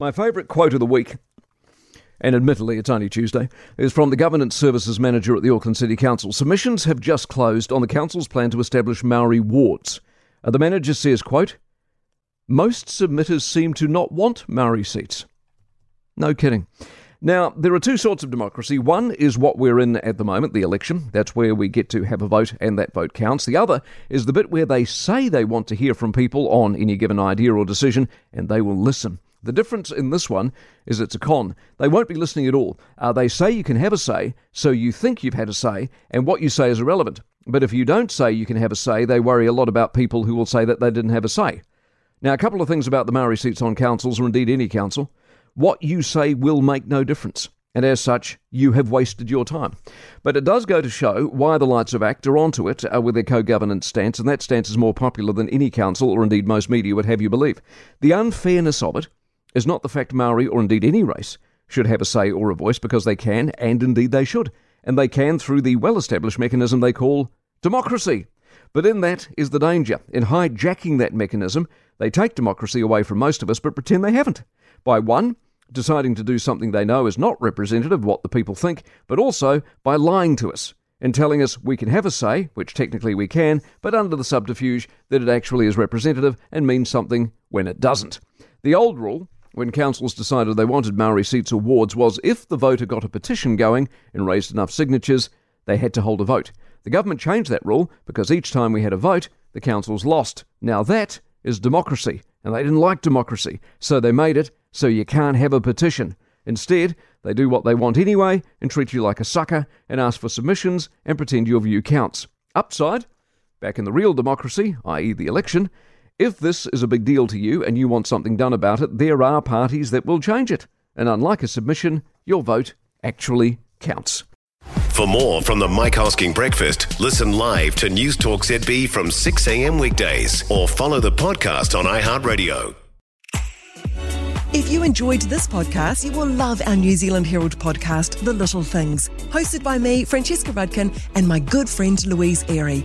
My favourite quote of the week, and admittedly it's only Tuesday, is from the Governance Services Manager at the Auckland City Council. Submissions have just closed on the Council's plan to establish Maori wards. Uh, the manager says, quote, Most submitters seem to not want Maori seats. No kidding. Now, there are two sorts of democracy. One is what we're in at the moment, the election. That's where we get to have a vote and that vote counts. The other is the bit where they say they want to hear from people on any given idea or decision and they will listen. The difference in this one is it's a con. They won't be listening at all. Uh, they say you can have a say, so you think you've had a say, and what you say is irrelevant. But if you don't say you can have a say, they worry a lot about people who will say that they didn't have a say. Now, a couple of things about the Maori seats on councils, or indeed any council. What you say will make no difference, and as such, you have wasted your time. But it does go to show why the Lights of Act are onto it uh, with their co governance stance, and that stance is more popular than any council, or indeed most media would have you believe. The unfairness of it is not the fact Maori, or indeed any race, should have a say or a voice because they can, and indeed they should. And they can through the well established mechanism they call democracy. But in that is the danger. In hijacking that mechanism, they take democracy away from most of us but pretend they haven't. By one, deciding to do something they know is not representative of what the people think, but also by lying to us and telling us we can have a say, which technically we can, but under the subterfuge that it actually is representative and means something when it doesn't. The old rule when councils decided they wanted Maori seats or wards was if the voter got a petition going and raised enough signatures, they had to hold a vote. The government changed that rule because each time we had a vote, the councils lost. Now that is democracy, and they didn't like democracy, so they made it so you can't have a petition. Instead, they do what they want anyway and treat you like a sucker and ask for submissions and pretend your view counts. Upside, back in the real democracy, i.e., the election, if this is a big deal to you and you want something done about it, there are parties that will change it. And unlike a submission, your vote actually counts. For more from the Mike Hosking Breakfast, listen live to News Talk ZB from 6am weekdays or follow the podcast on iHeartRadio. If you enjoyed this podcast, you will love our New Zealand Herald podcast, The Little Things, hosted by me, Francesca Rudkin, and my good friend Louise Airy.